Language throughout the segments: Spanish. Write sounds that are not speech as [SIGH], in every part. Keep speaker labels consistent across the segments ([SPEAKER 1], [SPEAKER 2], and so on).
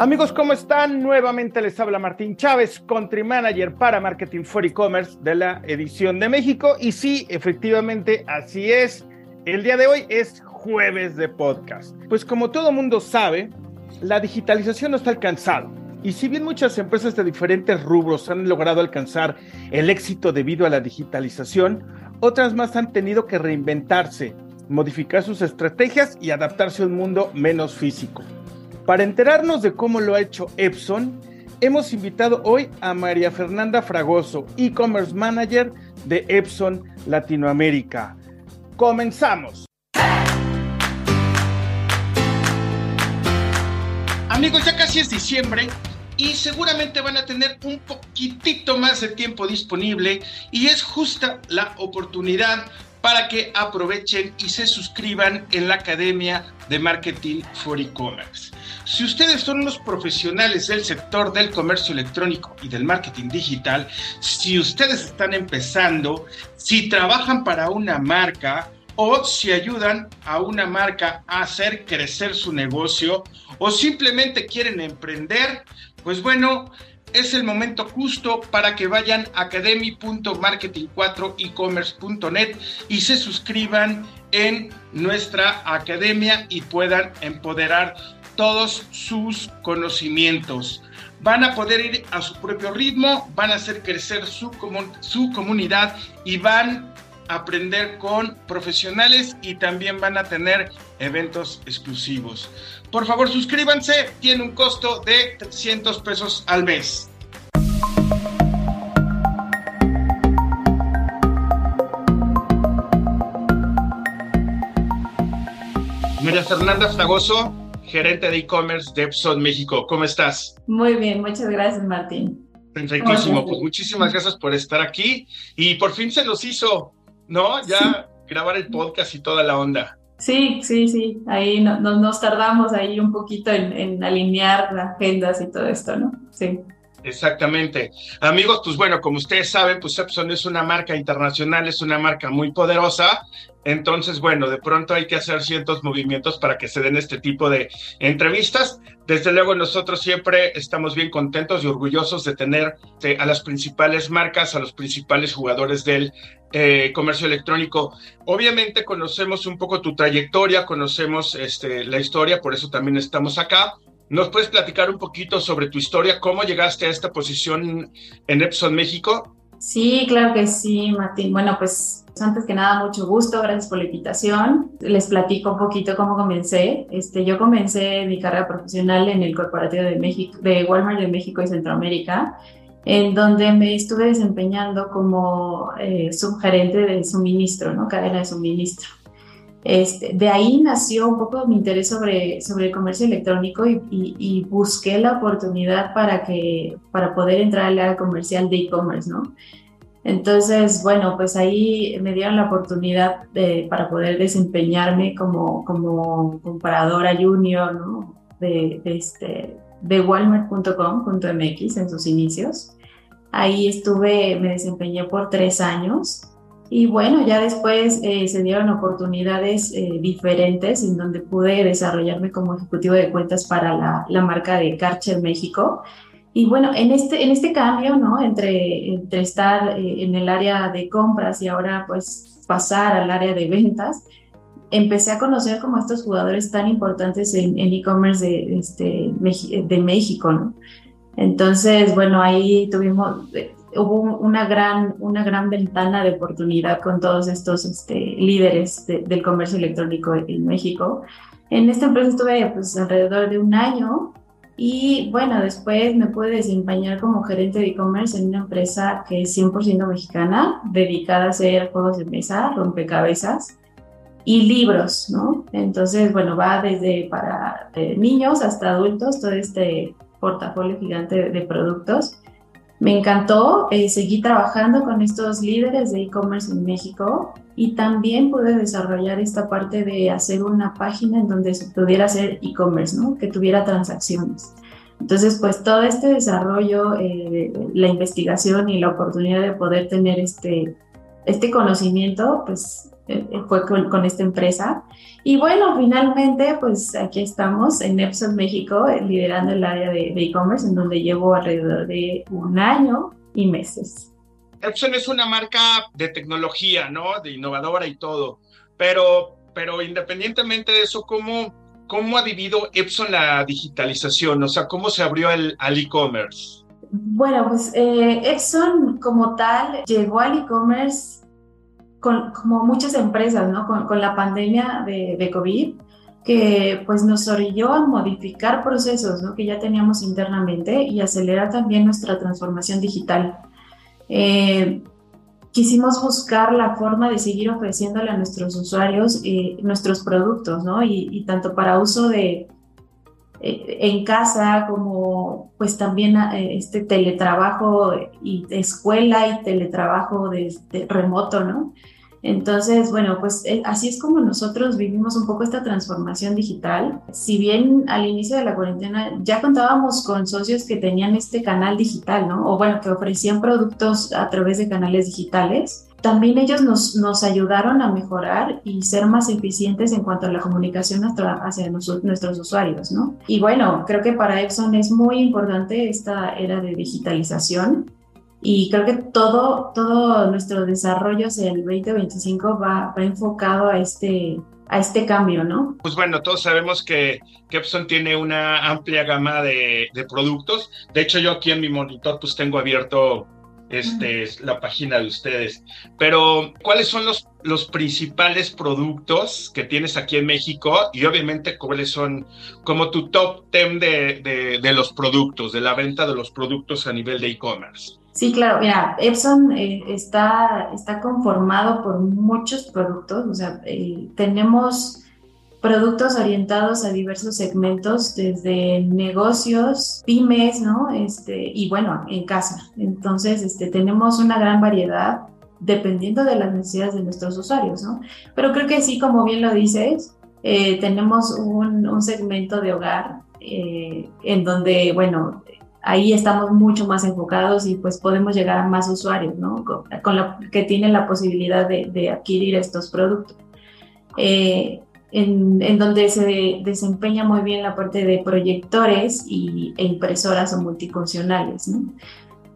[SPEAKER 1] Amigos, ¿cómo están? Nuevamente les habla Martín Chávez, Country Manager para Marketing for E-Commerce de la edición de México. Y sí, efectivamente, así es. El día de hoy es jueves de podcast. Pues como todo mundo sabe, la digitalización no está alcanzado. Y si bien muchas empresas de diferentes rubros han logrado alcanzar el éxito debido a la digitalización, otras más han tenido que reinventarse, modificar sus estrategias y adaptarse a un mundo menos físico. Para enterarnos de cómo lo ha hecho Epson, hemos invitado hoy a María Fernanda Fragoso, e-commerce manager de Epson Latinoamérica. Comenzamos. Amigos, ya casi es diciembre y seguramente van a tener un poquitito más de tiempo disponible y es justa la oportunidad para que aprovechen y se suscriban en la Academia de Marketing for E-Commerce. Si ustedes son unos profesionales del sector del comercio electrónico y del marketing digital, si ustedes están empezando, si trabajan para una marca o si ayudan a una marca a hacer crecer su negocio o simplemente quieren emprender, pues bueno, es el momento justo para que vayan a academy.marketing4ecommerce.net y se suscriban en nuestra academia y puedan empoderar todos sus conocimientos. Van a poder ir a su propio ritmo, van a hacer crecer su, su comunidad y van a aprender con profesionales y también van a tener eventos exclusivos. Por favor, suscríbanse, tiene un costo de 300 pesos al mes. María Fernanda Fragoso, gerente de e-commerce de Epson México. ¿Cómo estás?
[SPEAKER 2] Muy bien, muchas gracias, Martín.
[SPEAKER 1] Perfectísimo, pues muchísimas gracias por estar aquí y por fin se nos hizo, ¿no? Ya grabar el podcast y toda la onda.
[SPEAKER 2] Sí, sí, sí, ahí nos tardamos ahí un poquito en, en alinear las agendas y todo esto, ¿no? Sí.
[SPEAKER 1] Exactamente. Amigos, pues bueno, como ustedes saben, pues Epson es una marca internacional, es una marca muy poderosa. Entonces, bueno, de pronto hay que hacer ciertos movimientos para que se den este tipo de entrevistas. Desde luego, nosotros siempre estamos bien contentos y orgullosos de tener eh, a las principales marcas, a los principales jugadores del eh, comercio electrónico. Obviamente conocemos un poco tu trayectoria, conocemos este, la historia, por eso también estamos acá. ¿Nos puedes platicar un poquito sobre tu historia? ¿Cómo llegaste a esta posición en Epson México?
[SPEAKER 2] Sí, claro que sí, Martín. Bueno, pues antes que nada, mucho gusto, gracias por la invitación. Les platico un poquito cómo comencé. Este, yo comencé mi carrera profesional en el corporativo de México, de Walmart de México y Centroamérica, en donde me estuve desempeñando como eh, subgerente de suministro, ¿no? Cadena de suministro. Este, de ahí nació un poco mi interés sobre, sobre el comercio electrónico y, busqué la oportunidad para, que, para poder entrar al área comercial de e-commerce, ¿no? Entonces, bueno, pues ahí me dieron la oportunidad para poder desempeñarme como, como comparadora junior, ¿no? De, de, este, de walmart.com.mx en sus inicios. Ahí estuve, me desempeñé por tres años y bueno, ya después eh, se dieron oportunidades eh, diferentes en donde pude desarrollarme como ejecutivo de cuentas para la, la marca de Karcher México. Y bueno, en este, en este cambio, ¿no? Entre, entre estar eh, en el área de compras y ahora pues pasar al área de ventas, empecé a conocer como estos jugadores tan importantes en e-commerce de, este, de México, ¿no? Entonces, bueno, ahí tuvimos, hubo una gran, una gran ventana de oportunidad con todos estos este, líderes del comercio electrónico en México. En esta empresa estuve pues, alrededor de un año y bueno, después me pude desempeñar como gerente de e-commerce en una empresa que es 100% mexicana, dedicada a hacer juegos de mesa, rompecabezas y libros, ¿no? Entonces, bueno, va desde para niños hasta adultos, todo este portafolio gigante de productos. Me encantó, eh, seguí trabajando con estos líderes de e-commerce en México y también pude desarrollar esta parte de hacer una página en donde se pudiera hacer e-commerce, ¿no? que tuviera transacciones. Entonces, pues todo este desarrollo, eh, la investigación y la oportunidad de poder tener este, este conocimiento, pues fue con, esta empresa. Y bueno, finalmente, pues aquí estamos en Epson México, liderando el área de e-commerce, en donde llevo alrededor de un año y meses.
[SPEAKER 1] Epson es una marca de tecnología, ¿no? De innovadora y todo. Pero, pero independientemente de eso, ¿cómo, cómo ha vivido Epson la digitalización? O sea, ¿cómo se abrió el, al e-commerce?
[SPEAKER 2] Bueno, pues eh, Epson como tal llegó al e-commerce como muchas empresas, ¿no? Con, la pandemia de, COVID, que pues nos orilló a modificar procesos, ¿no? Que ya teníamos internamente y acelerar también nuestra transformación digital. Eh, quisimos buscar la forma de seguir ofreciéndole a nuestros usuarios eh, nuestros productos, ¿no? Y, tanto para uso de en casa como pues también este teletrabajo y escuela y teletrabajo de remoto, ¿no? Entonces, bueno, pues eh, así es como nosotros vivimos un poco esta transformación digital. Si bien al inicio de la cuarentena ya contábamos con socios que tenían este canal digital, ¿no? O bueno, que ofrecían productos a través de canales digitales, también ellos nos, nos ayudaron a mejorar y ser más eficientes en cuanto a la comunicación hacia nuestros usuarios, ¿no? Y bueno, creo que para Epson es muy importante esta era de digitalización y creo que todo, todo nuestro desarrollo hacia el 2025 va, va enfocado a este, a este cambio, ¿no?
[SPEAKER 1] Pues bueno, todos sabemos que, que Epson tiene una amplia gama de, de, productos. De hecho, yo aquí en mi monitor pues tengo abierto este, la página de ustedes. Pero, ¿cuáles son los, los principales productos que tienes aquí en México? Y obviamente, ¿cuáles son como tu top 10 de, de, de los productos, de la venta de los productos a nivel de e-commerce?
[SPEAKER 2] Sí, claro, mira, Epson eh, está, está conformado por muchos productos, o sea, eh, tenemos productos orientados a diversos segmentos, desde negocios, pymes, ¿no? Este, y bueno, en casa. Entonces, este, tenemos una gran variedad dependiendo de las necesidades de nuestros usuarios, ¿no? Pero creo que sí, como bien lo dices, eh, tenemos un, segmento de hogar en donde, bueno, ahí estamos mucho más enfocados y pues podemos llegar a más usuarios, ¿no? Con, lo que tienen la posibilidad de, adquirir estos productos. Eh, en, donde se desempeña muy bien la parte de proyectores y, e impresoras o multifuncionales, ¿no?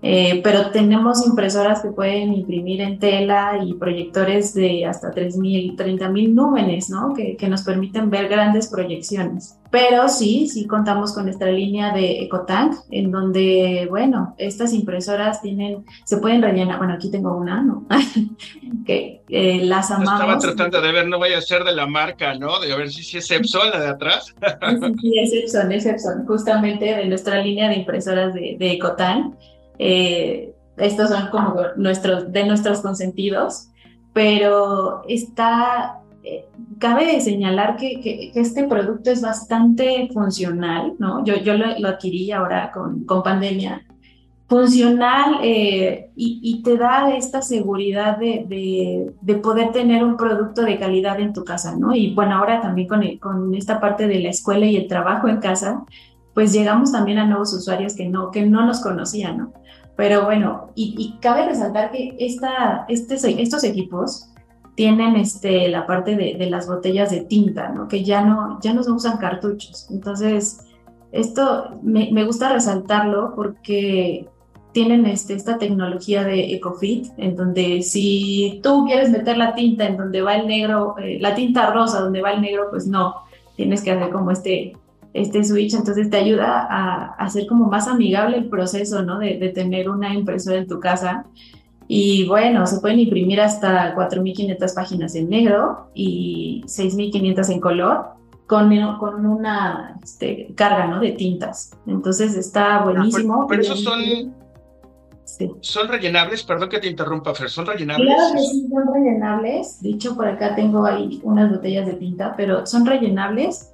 [SPEAKER 2] Eh, pero tenemos impresoras que pueden imprimir en tela y proyectores de hasta 3.000, 30.000 númenes, ¿no? Que, que, nos permiten ver grandes proyecciones. Pero sí, sí contamos con nuestra línea de EcoTank, en donde, bueno, estas impresoras tienen, se pueden rellenar, bueno, aquí tengo una, ¿no? [LAUGHS] que eh, las amamos.
[SPEAKER 1] Estaba tratando de ver, no vaya a ser de la marca, ¿no? De ver si, si es Epson, la de atrás. [LAUGHS]
[SPEAKER 2] sí, es Epson, es Epson, justamente de nuestra línea de impresoras de, de EcoTank eh, estos son como nuestros, de nuestros consentidos, pero está, eh, cabe señalar que, que, este producto es bastante funcional, ¿no? Yo, yo lo, adquirí ahora con, con pandemia. Funcional eh, y, y, te da esta seguridad de, de, de, poder tener un producto de calidad en tu casa, ¿no? Y bueno, ahora también con, con esta parte de la escuela y el trabajo en casa, pues llegamos también a nuevos usuarios que no, que no nos conocían, ¿no? Pero bueno, y, cabe resaltar que esta, este, estos equipos tienen este, la parte de, de, las botellas de tinta, ¿no? Que ya no, ya no se usan cartuchos. Entonces, esto me, me gusta resaltarlo porque tienen este, esta tecnología de EcoFit, en donde si tú quieres meter la tinta en donde va el negro, eh, la tinta rosa donde va el negro, pues no, tienes que hacer como este este switch, entonces te ayuda a, hacer como más amigable el proceso, ¿no? De, tener una impresora en tu casa. Y bueno, se pueden imprimir hasta 4.500 páginas en negro y 6.500 en color con, con una este, carga, ¿no? De tintas. Entonces está ah, buenísimo.
[SPEAKER 1] pero, esos son... Sí. ¿Son rellenables? Perdón que te interrumpa, Fer, ¿son rellenables?
[SPEAKER 2] Claro que sí, son rellenables. Dicho, por acá tengo ahí unas botellas de tinta, pero son rellenables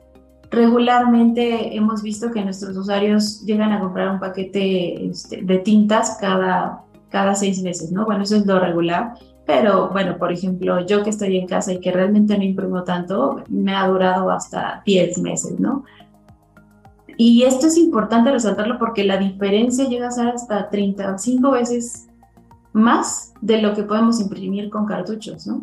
[SPEAKER 2] Regularmente hemos visto que nuestros usuarios llegan a comprar un paquete este, de tintas cada, cada seis meses, ¿no? Bueno, eso es lo regular, pero bueno, por ejemplo, yo que estoy en casa y que realmente no imprimo tanto, me ha durado hasta 10 meses, ¿no? Y esto es importante resaltarlo porque la diferencia llega a ser hasta 35 veces más de lo que podemos imprimir con cartuchos, ¿no?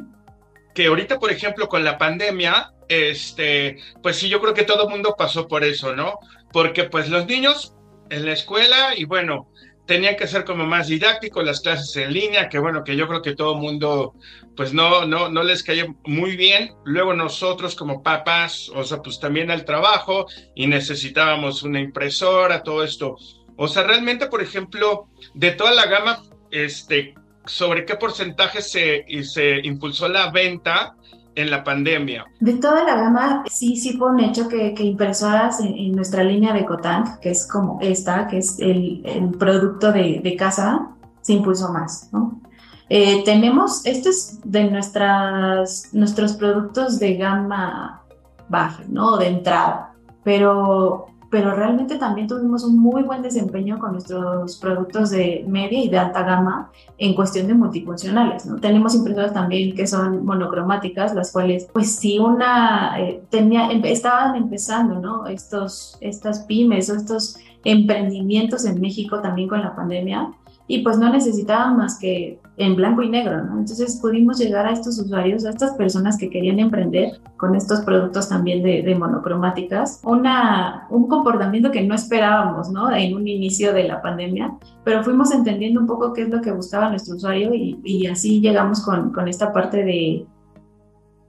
[SPEAKER 1] que ahorita, por ejemplo, con la pandemia, este, pues sí, yo creo que todo el mundo pasó por eso, ¿no? Porque pues los niños en la escuela y bueno, tenían que ser como más didácticos las clases en línea, que bueno, que yo creo que todo el mundo pues no, no, no les cayó muy bien. Luego nosotros como papás, o sea, pues también al trabajo y necesitábamos una impresora, todo esto. O sea, realmente, por ejemplo, de toda la gama, este, sobre qué porcentaje se, se impulsó la venta en la pandemia?
[SPEAKER 2] De toda la gama, sí, sí fue un hecho que, que impresoras en, nuestra línea de Cotank, que es como esta, que es el, el producto de, de, casa, se impulsó más, ¿no? Eh, tenemos, esto es de nuestras, nuestros productos de gama baja, ¿no? De entrada, pero pero realmente también tuvimos un muy buen desempeño con nuestros productos de media y de alta gama en cuestión de multifuncionales. ¿no? Tenemos impresoras también que son monocromáticas, las cuales, pues si una eh, tenía, estaban empezando, ¿no? Estos, estas pymes o estos emprendimientos en México también con la pandemia, y pues no necesitaban más que en blanco y negro, ¿no? Entonces pudimos llegar a estos usuarios, a estas personas que querían emprender con estos productos también de, monocromáticas, una, un comportamiento que no esperábamos, ¿no? En un inicio de la pandemia, pero fuimos entendiendo un poco qué es lo que buscaba nuestro usuario y, así llegamos con, con, esta parte de,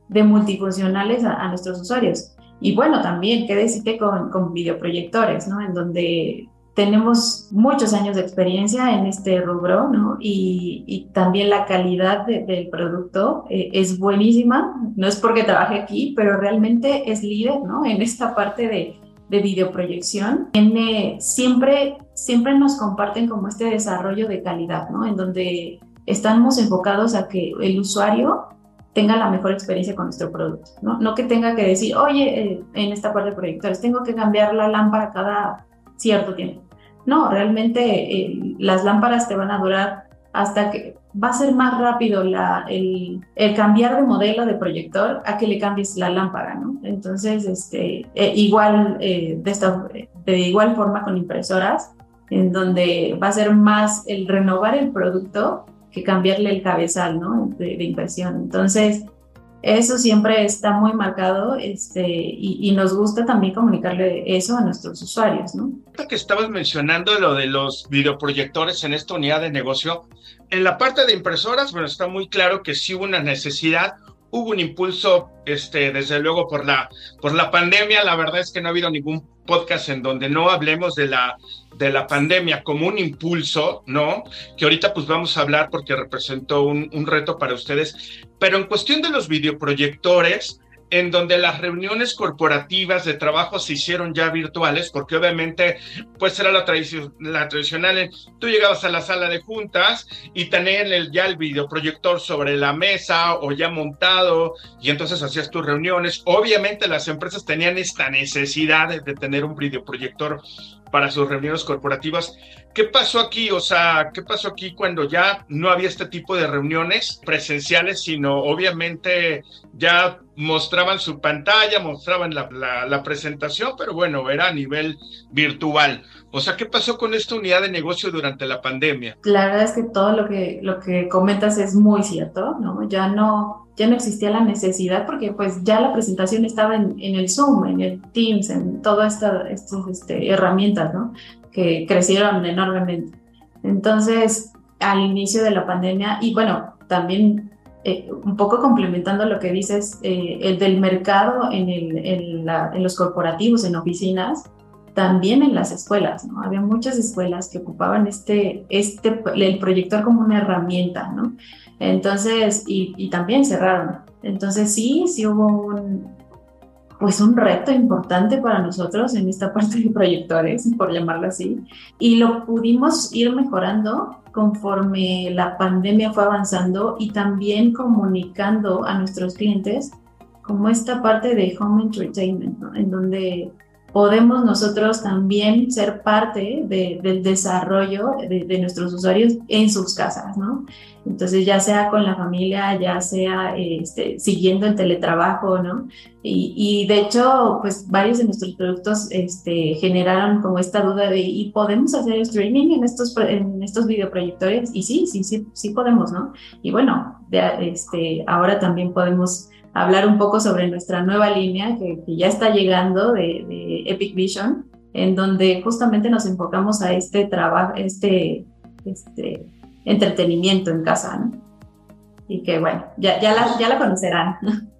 [SPEAKER 2] de multifuncionales a, a, nuestros usuarios. Y bueno, también, ¿qué decirte con, con videoproyectores, ¿no? En donde tenemos muchos años de experiencia en este rubro, ¿no? Y, también la calidad del producto eh, es buenísima. No es porque trabaje aquí, pero realmente es líder, ¿no? En esta parte de, de videoproyección. siempre, siempre nos comparten como este desarrollo de calidad, ¿no? En donde estamos enfocados a que el usuario tenga la mejor experiencia con nuestro producto, ¿no? No que tenga que decir, oye, eh, en esta parte de proyectores, tengo que cambiar la lámpara cada cierto tiempo. No, realmente eh, las lámparas te van a durar hasta que va a ser más rápido el, cambiar de modelo de proyector a que le cambies la lámpara, ¿no? Entonces, este, eh, igual, eh, de, esta, de igual forma con impresoras, en donde va a ser más el renovar el producto que cambiarle el cabezal, ¿no? De, de impresión. Entonces, eso siempre está muy marcado este, y, nos gusta también comunicarle eso a nuestros usuarios, ¿no?
[SPEAKER 1] que estabas mencionando lo de los videoproyectores en esta unidad de negocio, en la parte de impresoras, bueno, está muy claro que sí hubo una necesidad, hubo un impulso, este, desde luego por la, por la pandemia, la verdad es que no ha habido ningún podcast en donde no hablemos de la, de la pandemia como un impulso, ¿no? Que ahorita pues vamos a hablar porque representó un, un reto para ustedes. Pero en cuestión de los videoproyectores, en donde las reuniones corporativas de trabajo se hicieron ya virtuales, porque obviamente pues era la, la tradicional, tú llegabas a la sala de juntas y tenían el, ya el videoproyector sobre la mesa o ya montado y entonces hacías tus reuniones. Obviamente las empresas tenían esta necesidad de, de tener un videoproyector para sus reuniones corporativas. ¿Qué pasó aquí? O sea, ¿qué pasó aquí cuando ya no había este tipo de reuniones presenciales, sino obviamente ya mostraban su pantalla, mostraban la, la, presentación, pero bueno, era a nivel virtual. O sea, ¿qué pasó con esta unidad de negocio durante la pandemia?
[SPEAKER 2] La verdad es que todo lo que, lo que comentas es muy cierto, ¿no? Ya no, ya no existía la necesidad porque pues ya la presentación estaba en, en el Zoom, en el Teams, en todas estas este, herramientas, ¿no? que crecieron enormemente. Entonces, al inicio de la pandemia, y bueno, también eh, un poco complementando lo que dices, eh, el del mercado en, el, en, los corporativos, en oficinas, también en las escuelas, ¿no? Había muchas escuelas que ocupaban este, este, el proyector como una herramienta, ¿no? Entonces, y, también cerraron. Entonces sí, sí hubo un, pues un reto importante para nosotros en esta parte de proyectores, por llamarlo así, y lo pudimos ir mejorando conforme la pandemia fue avanzando y también comunicando a nuestros clientes como esta parte de home entertainment, en donde podemos nosotros también ser parte del desarrollo de, nuestros usuarios en sus casas, ¿no? Entonces, ya sea con la familia, ya sea este, siguiendo el teletrabajo, ¿no? Y, de hecho, pues varios de nuestros productos este, generaron como esta duda de, ¿y podemos hacer streaming en estos, en estos videoproyectores? Y sí, sí, sí, sí podemos, ¿no? Y bueno, este, ahora también podemos hablar un poco sobre nuestra nueva línea que, ya está llegando de, Epic Vision, en donde justamente nos enfocamos a este trabajo, este, este entretenimiento en casa, ¿no? Y que bueno, ya, ya, la, ya la conocerán. [LAUGHS]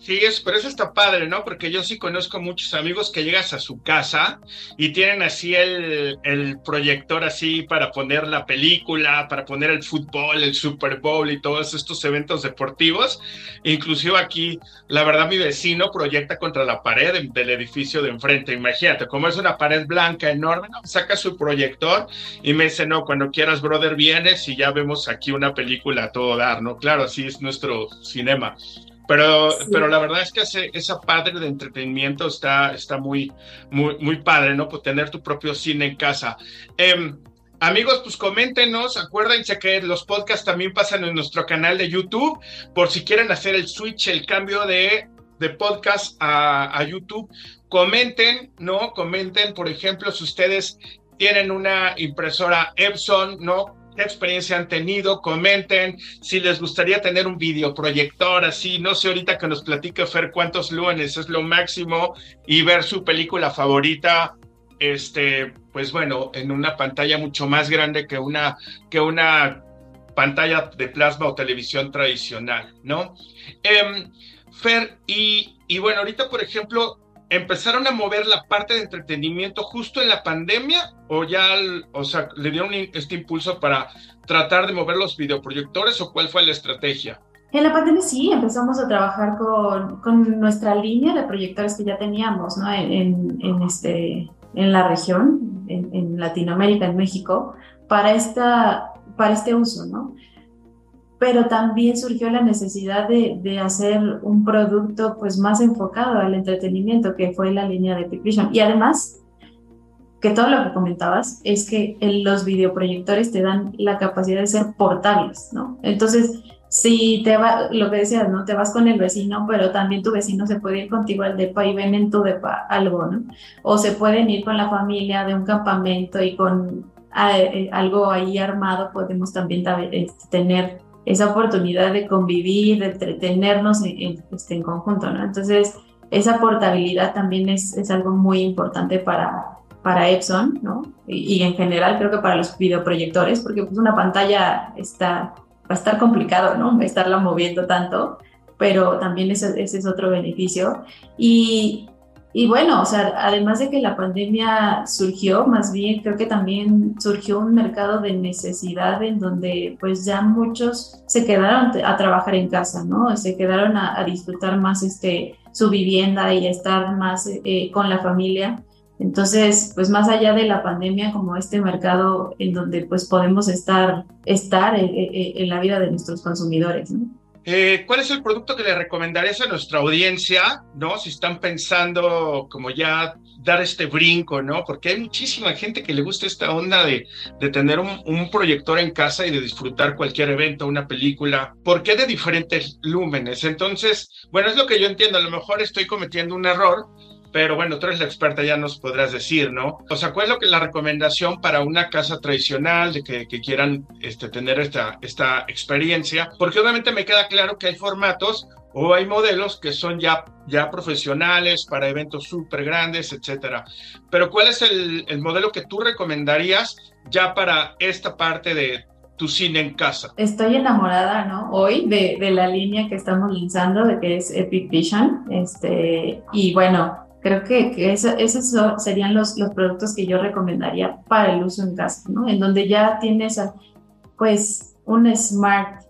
[SPEAKER 1] Sí, es, pero eso está padre, ¿no? Porque yo sí conozco muchos amigos que llegas a su casa y tienen así el, proyector así para poner la película, para poner el fútbol, el Super Bowl y todos estos eventos deportivos. Inclusive aquí, la verdad, mi vecino proyecta contra la pared del edificio de enfrente. Imagínate, como es una pared blanca enorme, saca su proyector y me dice, no, cuando quieras, brother, vienes y ya vemos aquí una película a todo dar, ¿no? Claro, así es nuestro cinema. Pero, pero la verdad es que ese, esa padre de entretenimiento está, está muy, muy, muy padre, ¿no? Por tener tu propio cine en casa. Em, amigos, pues coméntenos, acuérdense que los podcasts también pasan en nuestro canal de YouTube, por si quieren hacer el switch, el cambio de, de podcast a, a YouTube, comenten, ¿no? Comenten, por ejemplo, si ustedes tienen una impresora Epson, ¿no? Qué experiencia han tenido, comenten si les gustaría tener un videoproyector así, no sé ahorita que nos platique Fer cuántos lunes es lo máximo y ver su película favorita, este, pues bueno, en una pantalla mucho más grande que una, que una pantalla de plasma o televisión tradicional, ¿no? Em, Fer, y, y bueno, ahorita por ejemplo, empezaron a mover la parte de entretenimiento justo en la pandemia o ya, o sea, le dieron este impulso para tratar de mover los videoproyectores o cuál fue la estrategia?
[SPEAKER 2] En la pandemia sí, empezamos a trabajar con, con nuestra línea de proyectores que ya teníamos, ¿no? En, en este, en la región, en, en, Latinoamérica, en México, para, esta, para este uso, ¿no? Pero también surgió la necesidad de, de, hacer un producto pues más enfocado al entretenimiento, que fue la línea de Peak Vision. Y además, que todo lo que comentabas es que los videoproyectores te dan la capacidad de ser portables, ¿no? Entonces, si te va, lo que decías, ¿no? Te vas con el vecino, pero también tu vecino se puede ir contigo al depa y ven en tu depa algo, ¿no? O se pueden ir con la familia de un campamento y con eh, algo ahí armado podemos también este, tener esa oportunidad de convivir, de entretenernos en, este, en conjunto, ¿no? Entonces, esa portabilidad también es, es algo muy importante para, para Epson, ¿no? Y, en general creo que para los videoproyectores, porque pues una pantalla está, va a estar complicado, ¿no? [LAUGHS] Estarla moviendo tanto, pero también ese, ese es otro beneficio. Y, y bueno, o sea, además de que la pandemia surgió, más bien creo que también surgió un mercado de necesidad en donde pues ya muchos se quedaron a trabajar en casa, ¿no? Se quedaron a, disfrutar más este, su vivienda y a estar más eh, con la familia. Entonces, pues más allá de la pandemia, como este mercado en donde pues podemos estar, estar eh, eh, en la vida de nuestros consumidores, ¿no?
[SPEAKER 1] Eh, ¿Cuál es el producto que le recomendarías a nuestra audiencia, no? Si están pensando como ya dar este brinco, ¿no? Porque hay muchísima gente que le gusta esta onda de, de tener un, un, proyector en casa y de disfrutar cualquier evento, una película. ¿Por qué de diferentes lúmenes? Entonces, bueno, es lo que yo entiendo. A lo mejor estoy cometiendo un error, pero bueno, tú eres la experta, ya nos podrás decir, ¿no? O sea, ¿cuál es lo que la recomendación para una casa tradicional de que, que quieran este, tener esta, esta experiencia? Porque obviamente me queda claro que hay formatos o hay modelos que son ya, ya profesionales para eventos súper grandes, etcétera. Pero ¿cuál es el, el modelo que tú recomendarías ya para esta parte de tu cine en casa?
[SPEAKER 2] Estoy enamorada, ¿no? Hoy de, de la línea que estamos lanzando, de que es Epic Vision. Este, y bueno, Creo que, que esos serían los, los productos que yo recomendaría para el uso en casa, ¿no? En donde ya tienes, pues, un smart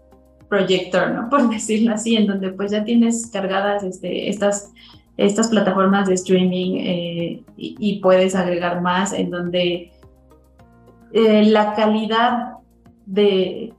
[SPEAKER 2] projector, ¿no? [LAUGHS] Por decirlo así, en donde pues ya tienes cargadas este, estas, estas plataformas de streaming eh, y, puedes agregar más, en donde eh, la calidad de,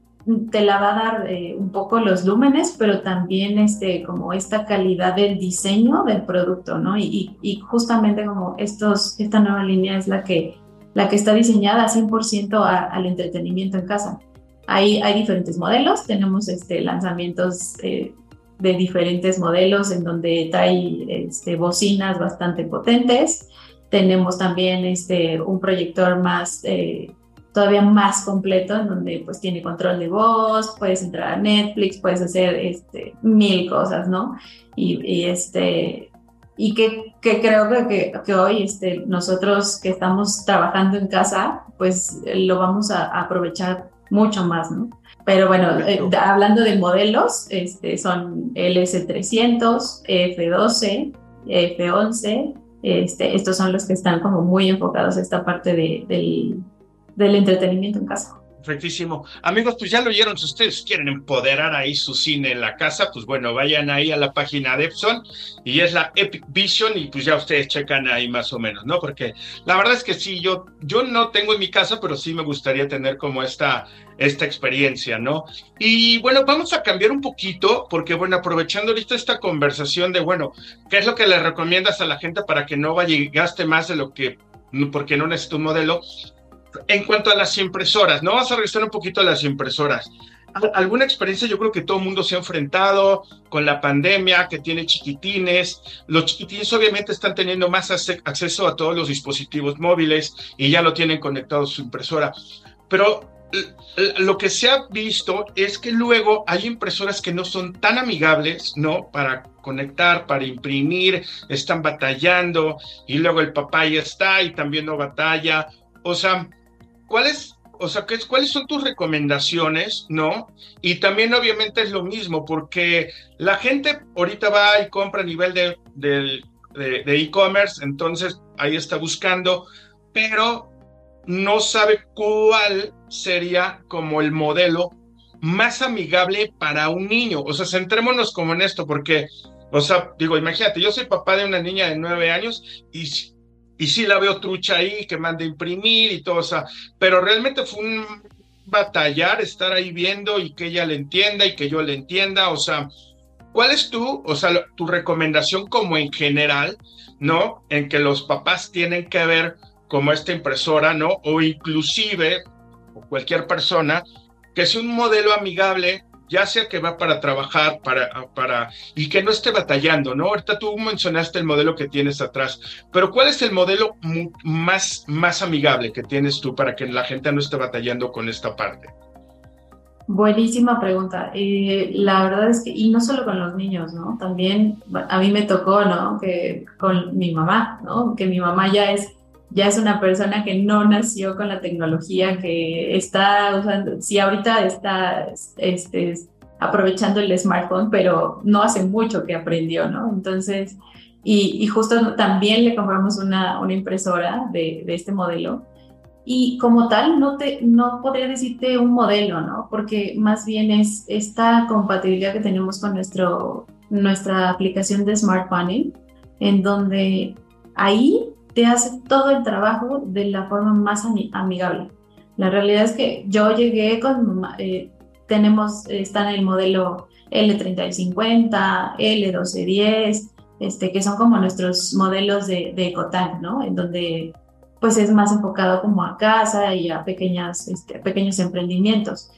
[SPEAKER 2] te la va a dar eh, un poco los lúmenes, pero también este, como esta calidad del diseño del producto, ¿no? Y, y, justamente como estos, esta nueva línea es la que, la que está diseñada 100% al entretenimiento en casa. Hay, hay diferentes modelos, tenemos este, lanzamientos eh, de diferentes modelos en donde trae este, bocinas bastante potentes. Tenemos también este, un proyector más... Eh, todavía más completo, en donde pues tiene control de voz, puedes entrar a Netflix, puedes hacer este, mil cosas, ¿no? Y, este, y que, que creo que, que, hoy este, nosotros que estamos trabajando en casa, pues lo vamos a, aprovechar mucho más, ¿no? Pero bueno, eh, hablando de modelos, este, son LS300, F12, F11, este, estos son los que están como muy enfocados a esta parte de, del, del entretenimiento en casa.
[SPEAKER 1] Perfectísimo. Amigos, pues ya lo oyeron, si ustedes quieren empoderar ahí su cine en la casa, pues bueno, vayan ahí a la página de Epson y es la Epic Vision y pues ya ustedes checan ahí más o menos, ¿no? Porque la verdad es que sí, yo, yo no tengo en mi casa, pero sí me gustaría tener como esta, esta experiencia, ¿no? Y bueno, vamos a cambiar un poquito, porque bueno, aprovechando ahorita esta conversación de, bueno, ¿qué es lo que le recomiendas a la gente para que no vaya gaste más de lo que, porque no necesita un modelo? En cuanto a las impresoras, ¿no? Vamos a regresar un poquito a las impresoras. ¿Alguna experiencia? Yo creo que todo el mundo se ha enfrentado con la pandemia, que tiene chiquitines. Los chiquitines obviamente están teniendo más acceso a todos los dispositivos móviles y ya lo tienen conectado a su impresora. Pero lo que se ha visto es que luego hay impresoras que no son tan amigables, ¿no? Para conectar, para imprimir, están batallando y luego el papá ya está y también no batalla. O sea, ¿cuáles, o sea, ¿qué, cuáles son tus recomendaciones, no? Y también obviamente es lo mismo, porque la gente ahorita va y compra a nivel de, de e-commerce, entonces ahí está buscando, pero no sabe cuál sería como el modelo más amigable para un niño. O sea, centrémonos como en esto, porque, o sea, digo, imagínate, yo soy papá de una niña de nueve años y y sí la veo trucha ahí, que manda imprimir y todo, o sea, pero realmente fue un batallar estar ahí viendo y que ella le entienda y que yo le entienda, o sea, ¿cuál es tu, o sea, tu recomendación como en general, ¿no? En que los papás tienen que ver como esta impresora, ¿no? O inclusive, cualquier persona, que sea un modelo amigable ya sea que va para trabajar, para, para, y que no esté batallando, ¿no? Ahorita tú mencionaste el modelo que tienes atrás, pero ¿cuál es el modelo más, más amigable que tienes tú para que la gente no esté batallando con esta parte?
[SPEAKER 2] Buenísima pregunta. Eh, la verdad es que, y no solo con los niños, ¿no? También a mí me tocó, ¿no? Que con mi mamá, ¿no? Que mi mamá ya es ya es una persona que no nació con la tecnología, que está usando, sí, ahorita está este, aprovechando el smartphone, pero no hace mucho que aprendió, ¿no? Entonces, y, justo también le compramos una, una impresora de, de, este modelo. Y como tal, no, te, no podría decirte un modelo, ¿no? Porque más bien es esta compatibilidad que tenemos con nuestro, nuestra aplicación de Smart Panel, en donde ahí te hace todo el trabajo de la forma más amigable. La realidad es que yo llegué con, eh, tenemos, está en el modelo L3050, L1210, este, que son como nuestros modelos de, de Ecotank, ¿no? En donde pues es más enfocado como a casa y a pequeñas, este, pequeños emprendimientos.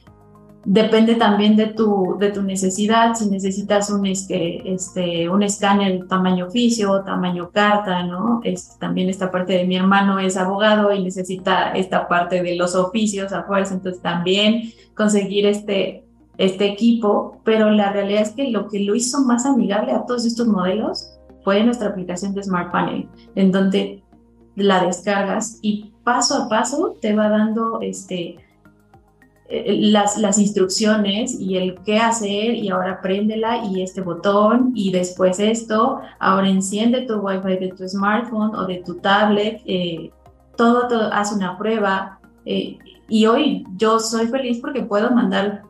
[SPEAKER 2] Depende también de tu, de tu necesidad, si necesitas un, este, este, un escáner tamaño oficio, tamaño carta, ¿no? También esta parte de mi hermano es abogado y necesita esta parte de los oficios a fuerza, entonces también conseguir este, este equipo, pero la realidad es que lo que lo hizo más amigable a todos estos modelos fue nuestra aplicación de Smart Panel, en donde la descargas y paso a paso te va dando este, las, las instrucciones y el qué hacer y ahora préndela y este botón y después esto, ahora enciende tu wifi de tu smartphone o de tu tablet, eh, todo, todo, haz una prueba eh, y hoy yo soy feliz porque puedo mandar,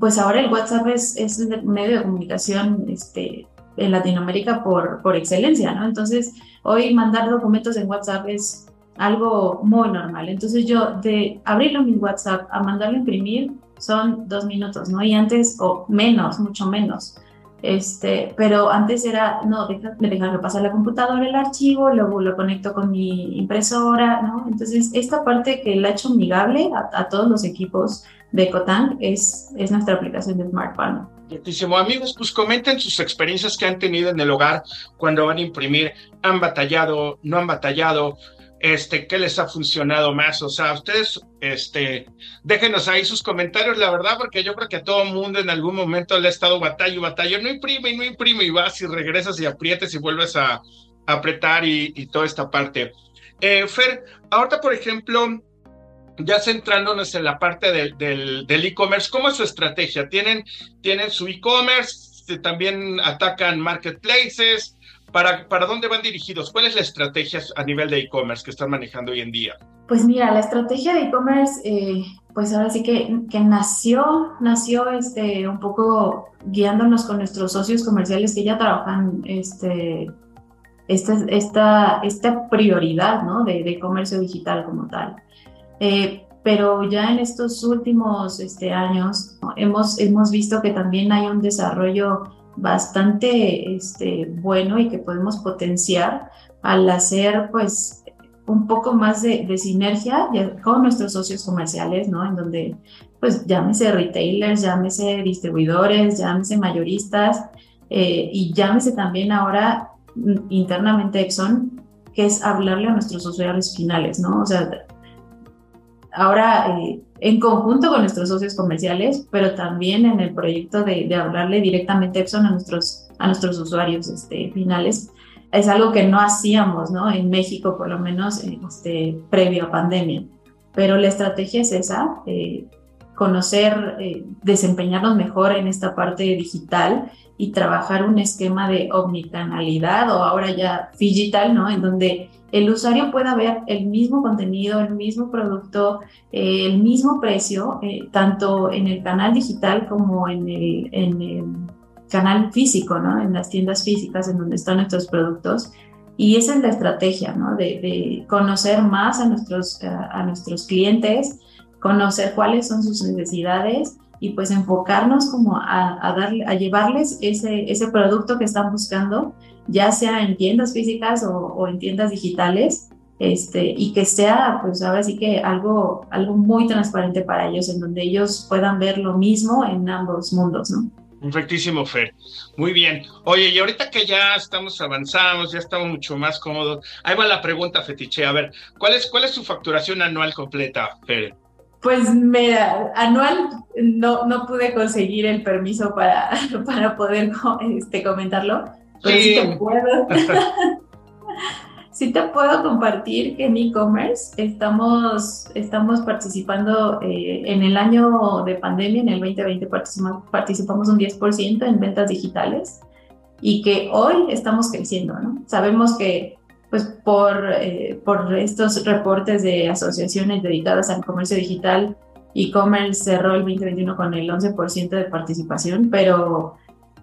[SPEAKER 2] pues ahora el WhatsApp es, es un medio de comunicación este, en Latinoamérica por, por excelencia, ¿no? Entonces hoy mandar documentos en WhatsApp es algo muy normal. Entonces yo de abrirlo en mi WhatsApp a mandarlo a imprimir son dos minutos, ¿no? Y antes, o menos, mucho menos. Este, pero antes era, no, me dejan pasar la computadora el archivo, luego lo conecto con mi impresora, ¿no? Entonces, esta parte que la ha hecho amigable a, todos los equipos de Cotan es, es nuestra aplicación de Smart Panel.
[SPEAKER 1] Muchísimo. Amigos, pues comenten sus experiencias que han tenido en el hogar cuando van a imprimir. ¿Han batallado? ¿No han batallado? Este, ¿Qué les ha funcionado más? O sea, ustedes, este, déjenos ahí sus comentarios, la verdad, porque yo creo que a todo mundo en algún momento le ha estado batalla y batalla. No imprime y no imprime y vas y regresas y aprietes y vuelves a, apretar y, toda esta parte. Eh, Fer, ahorita, por ejemplo, ya centrándonos en la parte del e-commerce, ¿cómo es su estrategia? ¿Tienen, tienen su e-commerce? ¿También atacan marketplaces? ¿Para, ¿Para dónde van dirigidos? ¿Cuál es la estrategia a nivel de e-commerce que están manejando hoy en día?
[SPEAKER 2] Pues mira, la estrategia de e-commerce, eh, pues ahora sí que, que nació, nació este, un poco guiándonos con nuestros socios comerciales que ya trabajan este, esta, esta, esta prioridad ¿no? de, de comercio digital como tal. Eh, pero ya en estos últimos este, años hemos, hemos visto que también hay un desarrollo bastante este, bueno y que podemos potenciar al hacer pues un poco más de, sinergia con nuestros socios comerciales, ¿no? En donde pues llámese retailers, llámese distribuidores, llámese mayoristas eh, y llámese también ahora internamente Exxon, que es hablarle a nuestros usuarios finales, ¿no? O sea, ahora eh, en conjunto con nuestros socios comerciales, pero también en el proyecto de, hablarle directamente Epson a nuestros, a nuestros usuarios este, finales. Es algo que no hacíamos, ¿no? En México, por lo menos, este, previo a pandemia. Pero la estrategia es esa, eh, conocer, eh, desempeñarnos mejor en esta parte digital y trabajar un esquema de omnicanalidad o ahora ya digital, ¿no? En donde el usuario pueda ver el mismo contenido, el mismo producto, eh, el mismo precio, eh, tanto en el canal digital como en el, en el canal físico, ¿no? En las tiendas físicas en donde están nuestros productos. Y esa es la estrategia, ¿no? De, conocer más a nuestros, a nuestros clientes, conocer cuáles son sus necesidades y pues enfocarnos como a, a, darle, a llevarles ese, ese producto que están buscando, ya sea en tiendas físicas o, o, en tiendas digitales, este, y que sea pues ahora sí que algo, algo muy transparente para ellos, en donde ellos puedan ver lo mismo en ambos mundos, ¿no?
[SPEAKER 1] Perfectísimo, Fer. Muy bien. Oye, y ahorita que ya estamos avanzados, ya estamos mucho más cómodos, ahí va la pregunta, Fetiche. A ver, ¿cuál es, cuál es su facturación anual completa, Fer?
[SPEAKER 2] Pues me, anual no, no pude conseguir el permiso para, [LAUGHS] para poder este, comentarlo, pero sí, te puedo. [LAUGHS] [LAUGHS] sí te puedo compartir que en e-commerce estamos, estamos participando eh, en el año de pandemia, en el 2020 participamos, participamos un 10% en ventas digitales y que hoy estamos creciendo, ¿no? Sabemos que pues por, eh, por estos reportes de asociaciones dedicadas al comercio digital, e-commerce cerró el 2021 con el 11% de participación, pero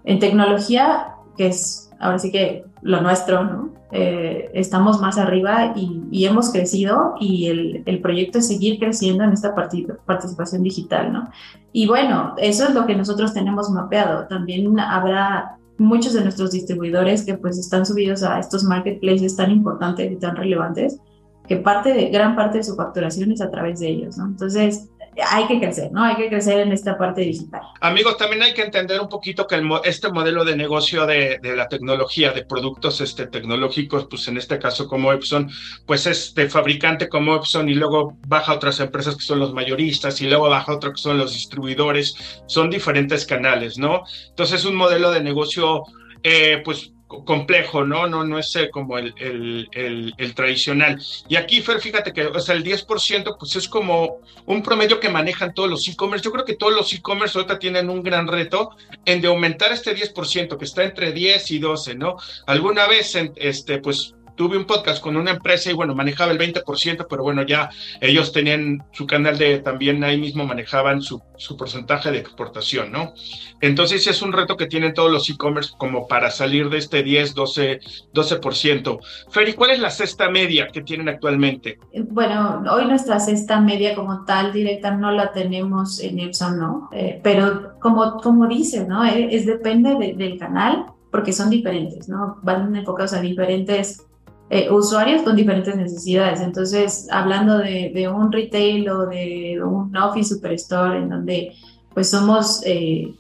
[SPEAKER 2] en tecnología, que es ahora sí que lo nuestro, ¿no? Eh, estamos más arriba y, y hemos crecido y el, el, proyecto es seguir creciendo en esta participación digital, ¿no? Y bueno, eso es lo que nosotros tenemos mapeado. También habrá muchos de nuestros distribuidores que pues están subidos a estos marketplaces tan importantes y tan relevantes, que parte de, gran parte de su facturación es a través de ellos, ¿no? Entonces, hay que crecer, ¿no? Hay que crecer en esta parte digital.
[SPEAKER 1] Amigos, también hay que entender un poquito que este modelo de negocio de, la tecnología, de productos este, tecnológicos, pues en este caso como Epson, pues es de fabricante como Epson y luego baja otras empresas que son los mayoristas y luego baja otro que son los distribuidores, son diferentes canales, ¿no? Entonces es un modelo de negocio, eh, pues complejo, ¿no? No, no es como el, tradicional. Y aquí, Fer, fíjate que o el 10% pues es como un promedio que manejan todos los e-commerce. Yo creo que todos los e-commerce ahorita tienen un gran reto en de aumentar este 10%, que está entre 10 y 12, ¿no? Alguna vez, este, pues tuve un podcast con una empresa y bueno, manejaba el 20%, pero bueno, ya ellos tenían su canal de, también ahí mismo manejaban su, su porcentaje de exportación, ¿no? Entonces es un reto que tienen todos los e-commerce como para salir de este 10, 12, 12%. Ferry, ¿cuál es la cesta media que tienen actualmente?
[SPEAKER 2] Bueno, hoy nuestra cesta media como tal directa no la tenemos en Epson, ¿no? Eh, pero como, como dices, ¿no? Eh, es, depende del canal porque son diferentes, ¿no? Van enfocados a diferentes eh, usuarios con diferentes necesidades. Entonces, hablando de, un retail o de un office superstore en donde pues somos eh,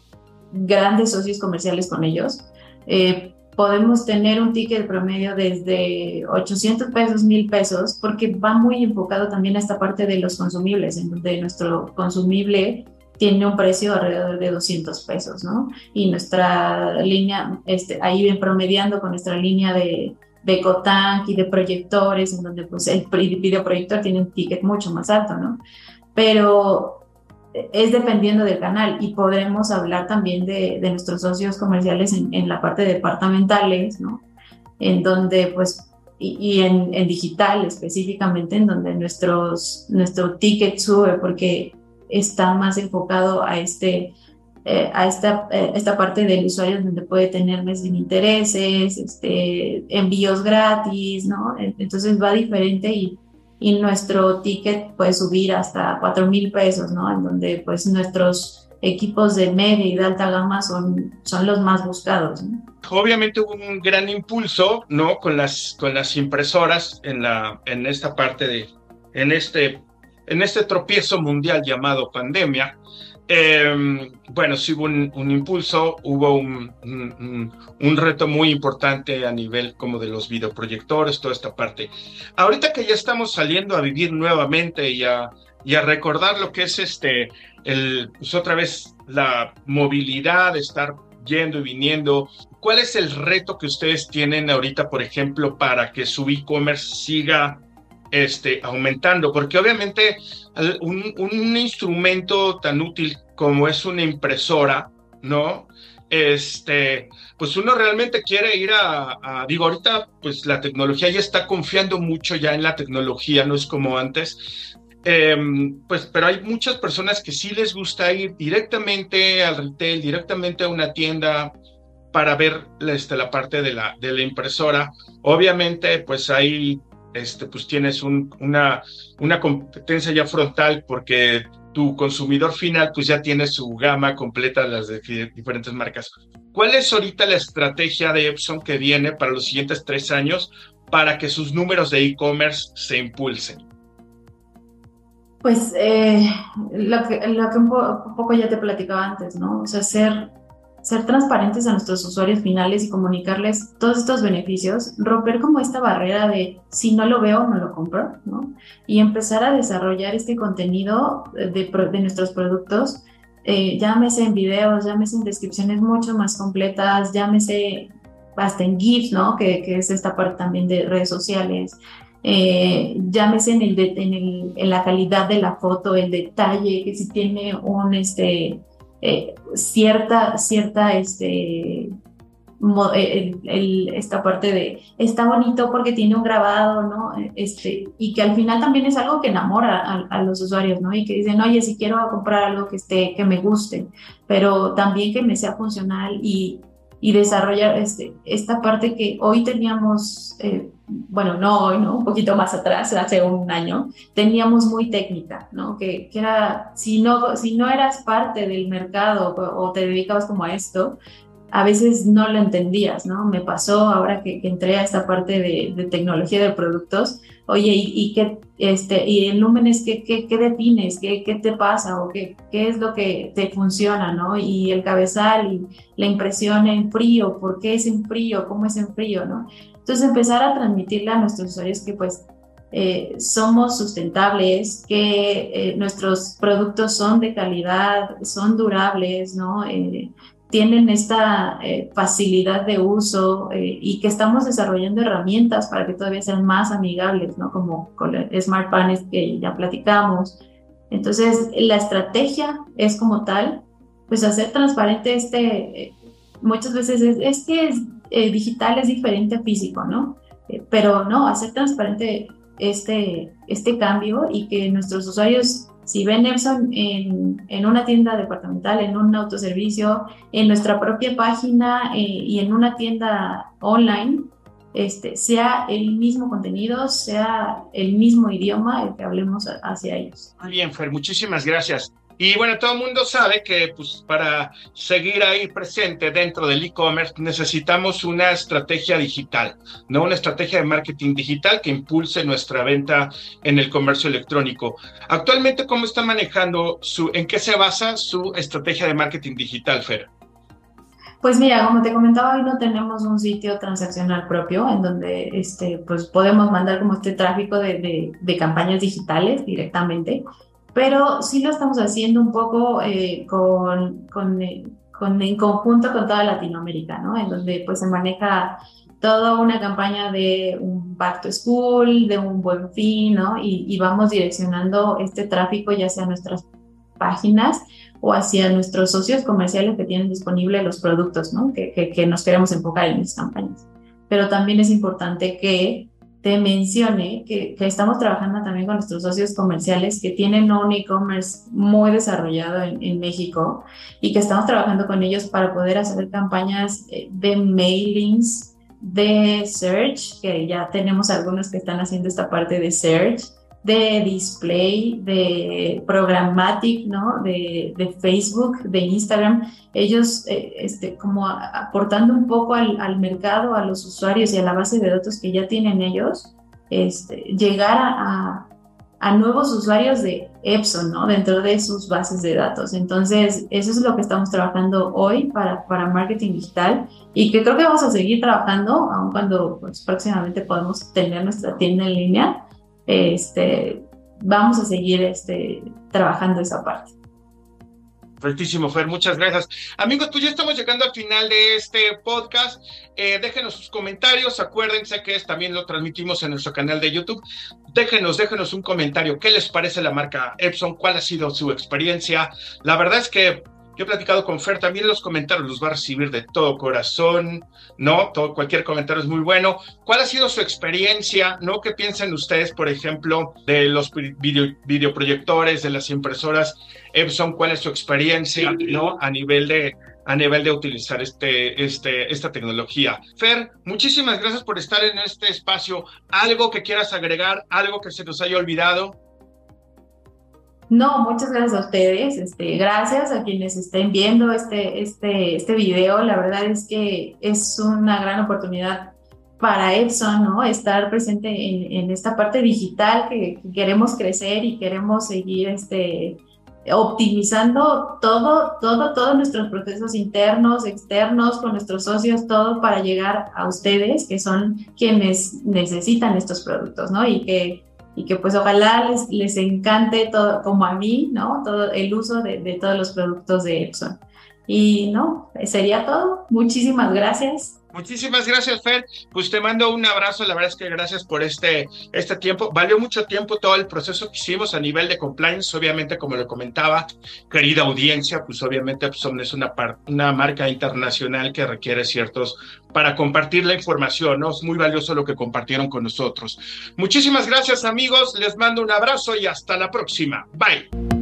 [SPEAKER 2] grandes socios comerciales con ellos, eh, podemos tener un ticket promedio desde 800 pesos, 1000 pesos, porque va muy enfocado también a esta parte de los consumibles, en donde nuestro consumible tiene un precio alrededor de 200 pesos, ¿no? Y nuestra línea, este, ahí ven promediando con nuestra línea de, de Cotank y de proyectores, en donde pues el videoproyector tiene un ticket mucho más alto, ¿no? Pero es dependiendo del canal y podremos hablar también de, de nuestros socios comerciales en, en, la parte de departamentales, ¿no? En donde pues, y, y en, en, digital específicamente, en donde nuestros, nuestro ticket sube porque está más enfocado a, este, eh, a esta, eh, esta parte del usuario donde puede tener mes sin intereses, este, envíos gratis, ¿no? Entonces va diferente y, y nuestro ticket puede subir hasta 4 mil pesos, ¿no? En donde pues nuestros equipos de media y de alta gama son, son los más buscados. ¿no?
[SPEAKER 1] Obviamente hubo un gran impulso, ¿no? Con las, con las impresoras en, la, en esta parte de, en este en este tropiezo mundial llamado pandemia, eh, bueno, sí hubo un, impulso, hubo un, reto muy importante a nivel como de los videoproyectores, toda esta parte. Ahorita que ya estamos saliendo a vivir nuevamente y a, y a recordar lo que es este, el, pues otra vez la movilidad, estar yendo y viniendo, ¿cuál es el reto que ustedes tienen ahorita, por ejemplo, para que su e-commerce siga este, aumentando, porque obviamente un, un, instrumento tan útil como es una impresora, ¿no? Este, pues uno realmente quiere ir a, digo, ahorita pues la tecnología ya está confiando mucho ya en la tecnología, no es como antes, em, pues, pero hay muchas personas que sí les gusta ir directamente al retail, directamente a una tienda para ver este, la parte de la, de la impresora. Obviamente, pues hay este, pues tienes una, una competencia ya frontal porque tu consumidor final pues ya tiene su gama completa de las diferentes marcas. ¿Cuál es ahorita la estrategia de Epson que viene para los siguientes tres años para que sus números de e-commerce se impulsen?
[SPEAKER 2] Pues eh, lo, que, lo que un, poco ya te platicaba antes, ¿no? O sea, ser ser transparentes a nuestros usuarios finales y comunicarles todos estos beneficios, romper como esta barrera de si no lo veo, no lo compro, ¿no? Y empezar a desarrollar este contenido de, de nuestros productos, eh, llámese en videos, llámese en descripciones mucho más completas, llámese hasta en GIFs, ¿no? Que, que es esta parte también de redes sociales. Eh, llámese en, el, en, el, en la calidad de la foto, el detalle, que si tiene un, este, eh, cierta, cierta, este, eh, esta parte de está bonito porque tiene un grabado, ¿no? Este, y que al final también es algo que enamora a, los usuarios, ¿no? Y que dicen, oye, si quiero comprar algo que esté, que me guste, pero también que me sea funcional y, y desarrollar este, esta parte que hoy teníamos, eh, bueno, no hoy, ¿no? Un poquito más atrás, hace un año, teníamos muy técnica, ¿no? Que, que era, si no, si no eras parte del mercado o, te dedicabas como a esto, a veces no lo entendías, ¿no? Me pasó ahora que, entré a esta parte de, de, tecnología de productos, oye, ¿y, y qué, este, y el Lumenes, ¿qué, qué, qué defines? ¿Qué, ¿Qué, te pasa? ¿O qué, qué es lo que te funciona? ¿no? Y el cabezal y la impresión en frío, ¿por qué es en frío? ¿Cómo es en frío? ¿no? Entonces empezar a transmitirle a nuestros usuarios que pues eh, somos sustentables, que eh, nuestros productos son de calidad, son durables, ¿no? Eh, tienen esta eh, facilidad de uso eh, y que estamos desarrollando herramientas para que todavía sean más amigables, ¿no? Como con el Smart Panels que ya platicamos. Entonces, la estrategia es como tal, pues hacer transparente este, eh, muchas veces es, es que es, digital es diferente a físico, ¿no? eh, pero no, hacer transparente este, este cambio y que nuestros usuarios, si ven Epson en, en una tienda departamental, en un autoservicio, en nuestra propia página eh, y en una tienda online, este, sea el mismo contenido, sea el mismo idioma el que hablemos hacia ellos.
[SPEAKER 1] Muy bien, Fer, muchísimas gracias. Y bueno, todo el mundo sabe que pues, para seguir ahí presente dentro del e-commerce necesitamos una estrategia digital, ¿no? Una estrategia de marketing digital que impulse nuestra venta en el comercio electrónico. Actualmente, ¿cómo están manejando su, en qué se basa su estrategia de marketing digital, Fer?
[SPEAKER 2] Pues mira, como te comentaba, hoy no tenemos un sitio transaccional propio en donde este, pues podemos mandar como este tráfico de, de campañas digitales directamente pero sí lo estamos haciendo un poco eh, con, con, con, en conjunto con toda Latinoamérica, ¿no? En donde pues se maneja toda una campaña de un back to school, de un buen fin, ¿no? Y, y vamos direccionando este tráfico ya sea a nuestras páginas o hacia nuestros socios comerciales que tienen disponibles los productos, ¿no? Que, que, que nos queremos enfocar en esas campañas. Pero también es importante que te mencione que, que, estamos trabajando también con nuestros socios comerciales que tienen un e-commerce muy desarrollado en, en, México y que estamos trabajando con ellos para poder hacer campañas eh, de mailings, de search, que ya tenemos algunos que están haciendo esta parte de search, de display, de programmatic, ¿no? De, de Facebook, de Instagram, ellos eh, este, como aportando un poco al, al, mercado, a los usuarios y a la base de datos que ya tienen ellos, este, llegar a, a nuevos usuarios de Epson, ¿no? Dentro de sus bases de datos. Entonces, eso es lo que estamos trabajando hoy para, para marketing digital y que creo que vamos a seguir trabajando, aun cuando pues, próximamente podemos tener nuestra tienda en línea este, vamos a seguir este, trabajando esa parte.
[SPEAKER 1] Perfectísimo, Fer, muchas gracias. Amigos, pues ya estamos llegando al final de este podcast. Eh, déjenos sus comentarios. Acuérdense que también lo transmitimos en nuestro canal de YouTube. Déjenos, déjenos un comentario. ¿Qué les parece la marca Epson? ¿Cuál ha sido su experiencia? La verdad es que yo he platicado con Fer, también los comentarios los va a recibir de todo corazón, ¿no? Todo, cualquier comentario es muy bueno. ¿Cuál ha sido su experiencia, ¿no? ¿Qué piensan ustedes, por ejemplo, de los video, videoproyectores, de las impresoras Epson? ¿Cuál es su experiencia, ¿no? A nivel de, a nivel de utilizar este, este, esta tecnología. Fer, muchísimas gracias por estar en este espacio. ¿Algo que quieras agregar? ¿Algo que se nos haya olvidado?
[SPEAKER 2] No, muchas gracias a ustedes. Este, gracias a quienes estén viendo este, este, este video. La verdad es que es una gran oportunidad para Epson, ¿no? Estar presente en, en esta parte digital que, que, queremos crecer y queremos seguir este, optimizando todo, todo, todos nuestros procesos internos, externos, con nuestros socios, todo para llegar a ustedes, que son quienes necesitan estos productos, ¿no? Y que y que pues ojalá les, les encante todo, como a mí, ¿no? Todo el uso de, de todos los productos de Epson. Y no, sería todo. Muchísimas gracias.
[SPEAKER 1] Muchísimas gracias, Fer. Pues te mando un abrazo. La verdad es que gracias por este, este tiempo. Valió mucho tiempo todo el proceso que hicimos a nivel de compliance. Obviamente, como lo comentaba, querida audiencia, pues obviamente Epson es una, una marca internacional que requiere ciertos para compartir la información. ¿no? Es muy valioso lo que compartieron con nosotros. Muchísimas gracias, amigos. Les mando un abrazo y hasta la próxima. Bye.